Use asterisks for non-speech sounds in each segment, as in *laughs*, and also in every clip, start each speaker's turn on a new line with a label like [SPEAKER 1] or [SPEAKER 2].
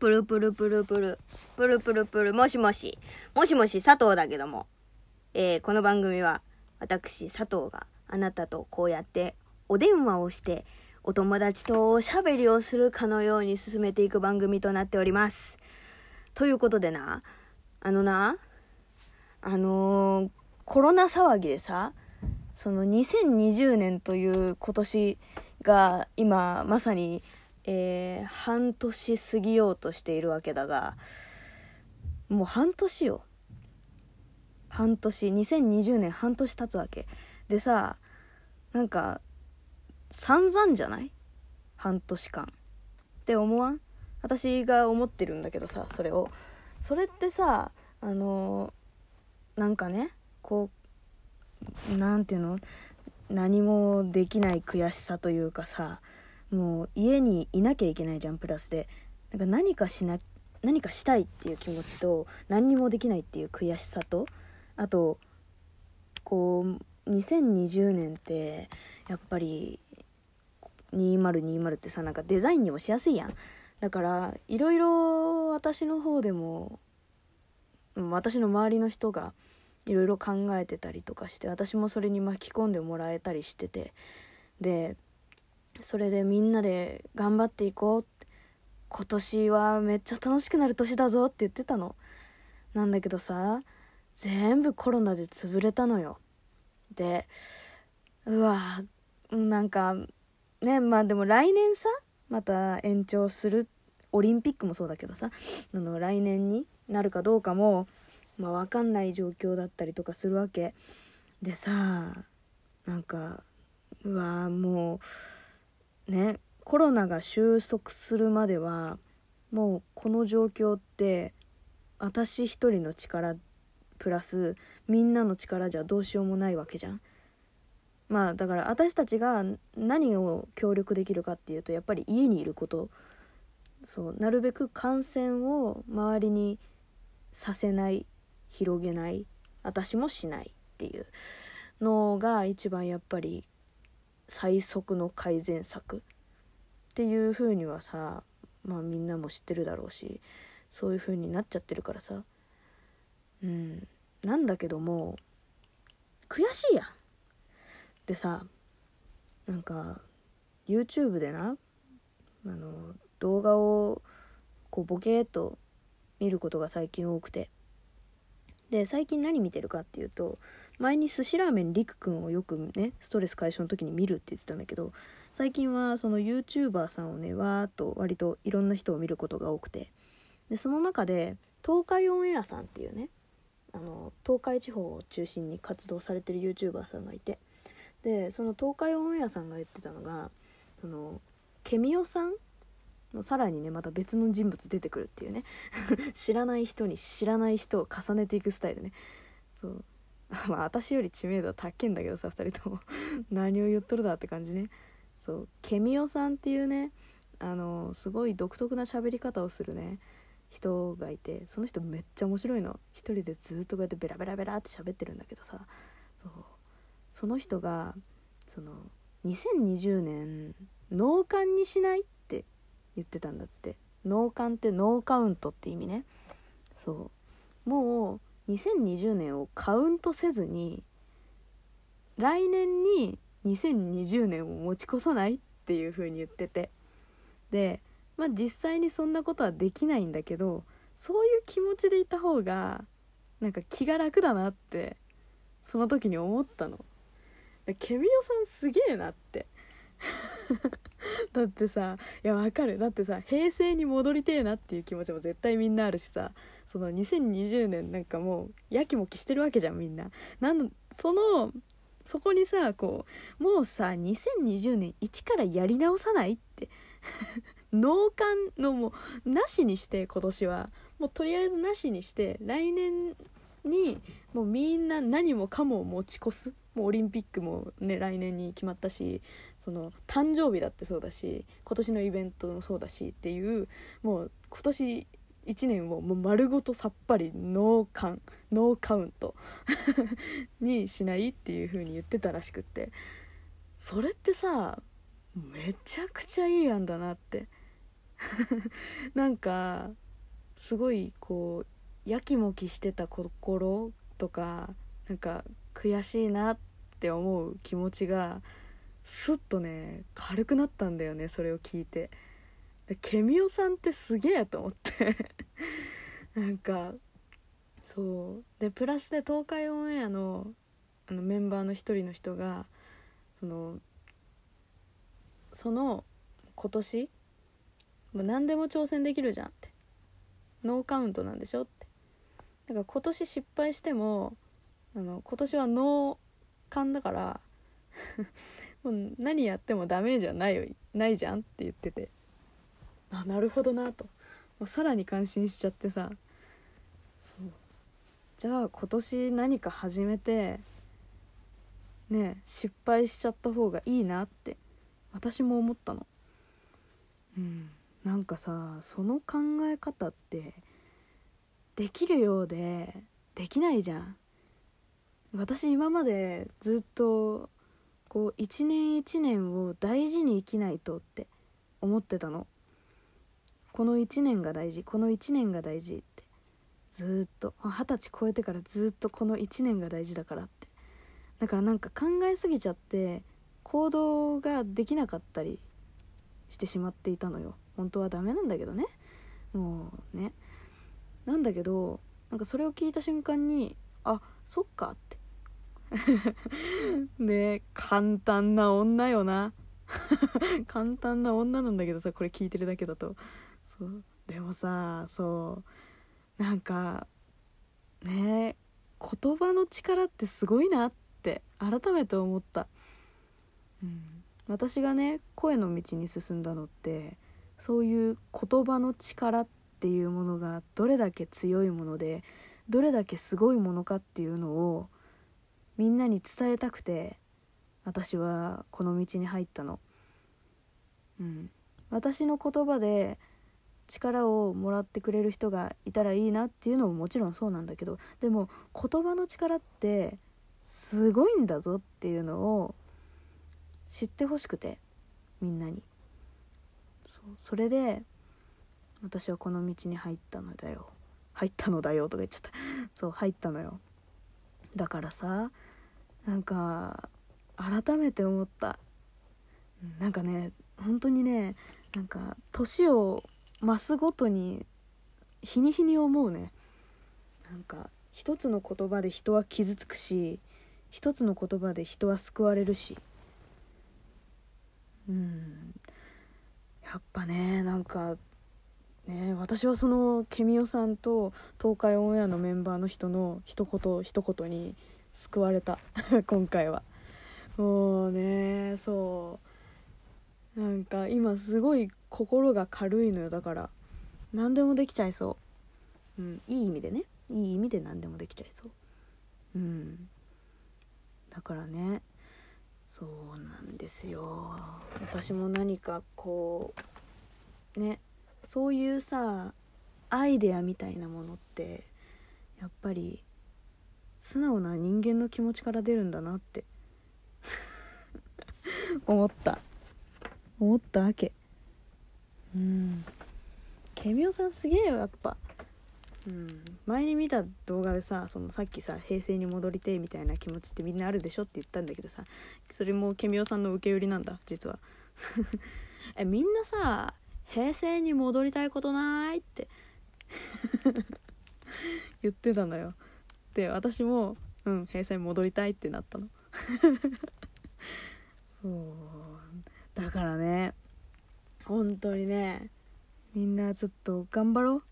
[SPEAKER 1] プルプルプルプル、プルプルプル、もしもし、もしもし佐藤だけども、えー、この番組は私佐藤があなたとこうやってお電話をしてお友達とおしゃべりをするかのように進めていく番組となっております。ということでな、あのな、あのー、コロナ騒ぎでさ、その2020年という今年が今まさにえー、半年過ぎようとしているわけだがもう半年よ。半年2020年半年経つわけ。でさなんか散々じゃない？半年間。って思わん？私が思ってるんだけどさそれを。それってさあのー、なんかねこう何ていうの？何もできない悔しさというかさもう家にいなきゃいけないじゃんプラスで。なんか何かしな何かしたいっていう気持ちと何にもできないっていう悔しさとあとこう2020年ってやっぱり2020ってさなんかデザインにもしやすいやん。だからいろいろ私の方でも私の周りの人がいろいろ考えてたりとかして私もそれに巻き込んでもらえたりしてて。でそれでみんなで頑張っていこう。今年はめっちゃ楽しくなる年だぞって言ってたの。なんだけどさ全部コロナで潰れたのよ。でうわなんかねまあでも来年さまた延長するオリンピックもそうだけどさあの来年になるかどうかも、まあ、分かんない状況だったりとかするわけ。でさなんかうわもうねコロナが収束するまではもうこの状況って私一人の力プラスみんなの力じゃどうしようもないわけじゃん。まあだから私たちが何を協力できるかっていうとやっぱり家にいることそうなるべく感染を周りにさせない広げない私もしないっていうのが一番やっぱり最速の改善策っていう風にはさまあみんなも知ってるだろうしそういう風になっちゃってるからさ。うん。なんだけども悔しいやん。でさなんか YouTube でなあの動画をこうボケーっと見ることが最近多くて。で最近何見てるかっていうと前に寿司ラーメンりくくんをよくねストレス解消の時に見るって言ってたんだけど最近はその YouTuber さんをねわーっと割といろんな人を見ることが多くて。でその中で東海オンエアさんっていうねあの東海地方を中心に活動されてる YouTuber さんがいて。でその東海オンエアさんが言ってたのがそのケミオさんのさらにねまた別の人物出てくるっていうね。*laughs* 知らない人に知らない人を重ねていくスタイルね。そう。*laughs* まあ私より知名度は高いんだけどさ2人とも。*laughs* 何を言っとるだって感じね。そう。ケミオさんっていうねあのすごい独特な喋り方をするね人がいてその人めっちゃ面白いの。一人でずっとこうやってベラベラベラって喋ってるんだけどさそう。その人がその2020年脳幹にしないって言ってたんだって。脳幹ってノーカウントって意味ね。そう。もう2020年をカウントせずに来年に2020年を持ち越さないっていう風に言ってて。でまあ実際にそんなことはできないんだけどそういう気持ちでいた方がなんか気が楽だなってその時に思ったの。ケミオさんすげえなって。*laughs* だってさいやわかる。だってさ平成に戻りてえなっていう気持ちも絶対みんなあるしさ。その2020年なんかもうやきもきしてるわけじゃんみんな。なんそのそこにさこうもうさ2020年一からやり直さないって。*laughs* 脳幹のもうなしにして今年は。もうとりあえずなしにして来年にもうみんな何もかも持ち越す。もうオリンピックもね来年に決まったしその誕生日だってそうだし今年のイベントもそうだしっていうもう今年1年をもう丸ごとさっぱりノーカンノーカウント *laughs* にしないっていう風に言ってたらしくって。それってさめちゃくちゃいい案だなって。*laughs* なんかすごいこうやきもきしてた心とかなんか悔しいなって思う気持ちがスッとね軽くなったんだよねそれを聞いて。ケミオさんってすげえと思って。*laughs* なんかそう。でプラスで東海オンエアのあのメンバーの一人の人がそのその今年もう何でも挑戦できるじゃんって。ノーカウントなんでしょって。だから今年失敗してもあの今年はノーカンだから *laughs* もう何やってもダメージはないよないじゃんって言ってて。あなるほどなと。もうさらに感心しちゃってさ。そう。じゃあ今年何か始めてね失敗しちゃった方がいいなって私も思ったの。うん。なんかさその考え方ってできるようでできないじゃん。私今までずっとこう一年一年を大事に生きないとって思ってたの。この1年が大事この1年が大事って。ずっと。二十歳超えてからずっとこの1年が大事だからって。だからなんか考えすぎちゃって行動ができなかったりしてしまっていたのよ。本当はダメなんだけどね。もうね。なんだけどなんかそれを聞いた瞬間にあそっかって。*laughs* ね簡単な女よな。*laughs* 簡単な女なんだけどさこれ聞いてるだけだと。そうでもさそうなんかね言葉の力ってすごいなって改めて思った、うん、私がね声の道に進んだのってそういう言葉の力っていうものがどれだけ強いものでどれだけすごいものかっていうのをみんなに伝えたくて私はこの道に入ったの。うん、私の言葉で力をもらってくれる人がいたらいいなっていうのももちろんそうなんだけどでも言葉の力ってすごいんだぞっていうのを知ってほしくてみんなに。そうそれで私はこの道に入ったのだよ。入ったのだよとか言っちゃった。*laughs* そう入ったのよ。だからさなんか改めて思った。なんかね本当にねなんか年を増すごとに日に日に思うね。なんか一つの言葉で人は傷つくし一つの言葉で人は救われるし。うん。やっぱねなんかね私はそのケミオさんと東海オンエアのメンバーの人の一言一言に救われた。*laughs* 今回は。もうねそう。なんか今すごい心が軽いのよだから。何でもできちゃいそう、うん、いい意味でね。いい意味で何でもできちゃいそう。うん。だからね。そうなんですよ。私も何かこうね。そういうさアイデアみたいなものってやっぱり素直な人間の気持ちから出るんだなって。*laughs* 思った。思ったわけ。うん。ケミオさんすげえよやっぱ。うん。前に見た動画でさそのさっきさ平成に戻りてみたいな気持ちってみんなあるでしょって言ったんだけどさそれもケミオさんの受け売りなんだ実は。*laughs* えみんなさ平成に戻りたいことないって。*laughs* 言ってたのよ。で私もうん平成に戻りたいってなったの。*laughs* そう。だからね本当にね。みんなちょっと頑張ろ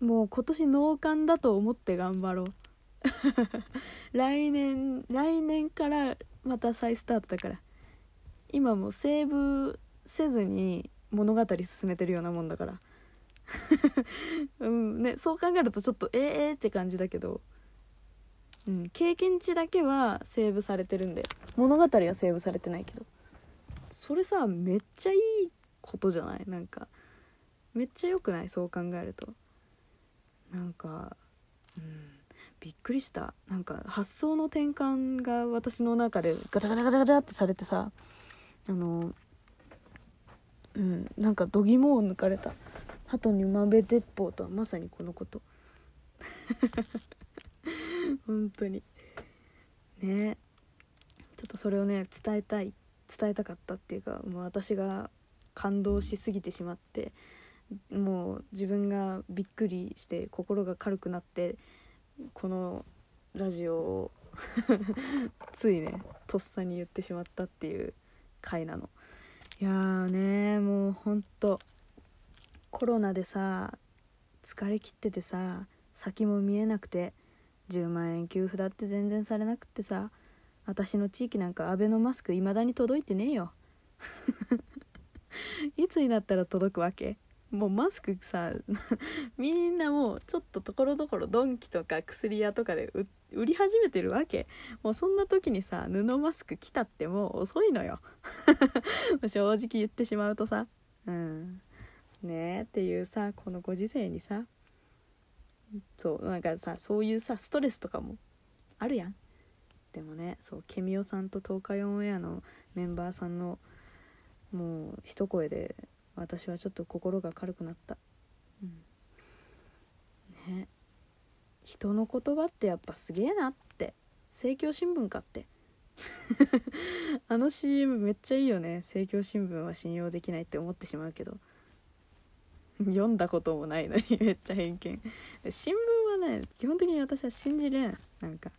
[SPEAKER 1] う。もう今年農館だと思って頑張ろう。*laughs* 来年来年からまた再スタートだから。今もセーブせずに物語進めてるようなもんだから。*laughs* うんねそう考えるとちょっとえー、えー、って感じだけど、うん、経験値だけはセーブされてるんで。物語はセーブされてないけど。それさめっちゃいいことじゃない？なんかめっちゃ良くない？そう考えると。なんかうんびっくりした。なんか発想の転換が私の中でガチャガチャガチャガチャってされてさあのうんなんか度肝を抜かれた。鳩に豆鉄砲とはまさにこのこと。*laughs* 本当に。ね。ちょっとそれをね伝えたい。伝えたかったっていうかもう私が感動しすぎてしまってもう自分がびっくりして心が軽くなってこのラジオを *laughs* ついねとっさに言ってしまったっていう回なの。いやーねもうほんとコロナでさ疲れ切っててさ先も見えなくて10万円給付だって全然されなくってさ私の地域なんかアベノマスク未だに届いてねえよ。*laughs* いつになったら届くわけ？もうマスクさ *laughs* みんなもうちょっとところどころドンキとか薬屋とかで売り始めてるわけ。もうそんな時にさ布マスク来たってもう遅いのよ。*laughs* 正直言ってしまうとさ。うん。ねえっていうさこのご時世にさ。そうなんかさそういうさストレスとかもあるやん。でもねそうケミオさんと東海オンエアのメンバーさんのもう一声で私はちょっと心が軽くなった、うん、ね。人の言葉ってやっぱすげえなって。政教新聞かって。*laughs* あの CM めっちゃいいよね。政教新聞は信用できないって思ってしまうけど。読んだこともないのに *laughs* めっちゃ偏見。新聞はね基本的に私は信じれん。なんか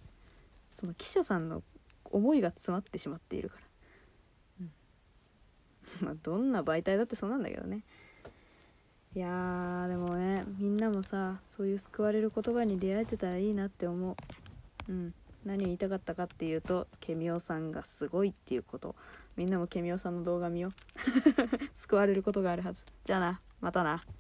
[SPEAKER 1] その記者さんの思いが詰まってしまっているから *laughs* まあどんな媒体だってそうなんだけどね。いやでもねみんなもさそういう救われる言葉に出会えてたらいいなって思う。うん。何言いたかったかっていうとケミオさんがすごいっていうこと。みんなもケミオさんの動画見よう。*laughs* 救われることがあるはず。じゃあなまたな。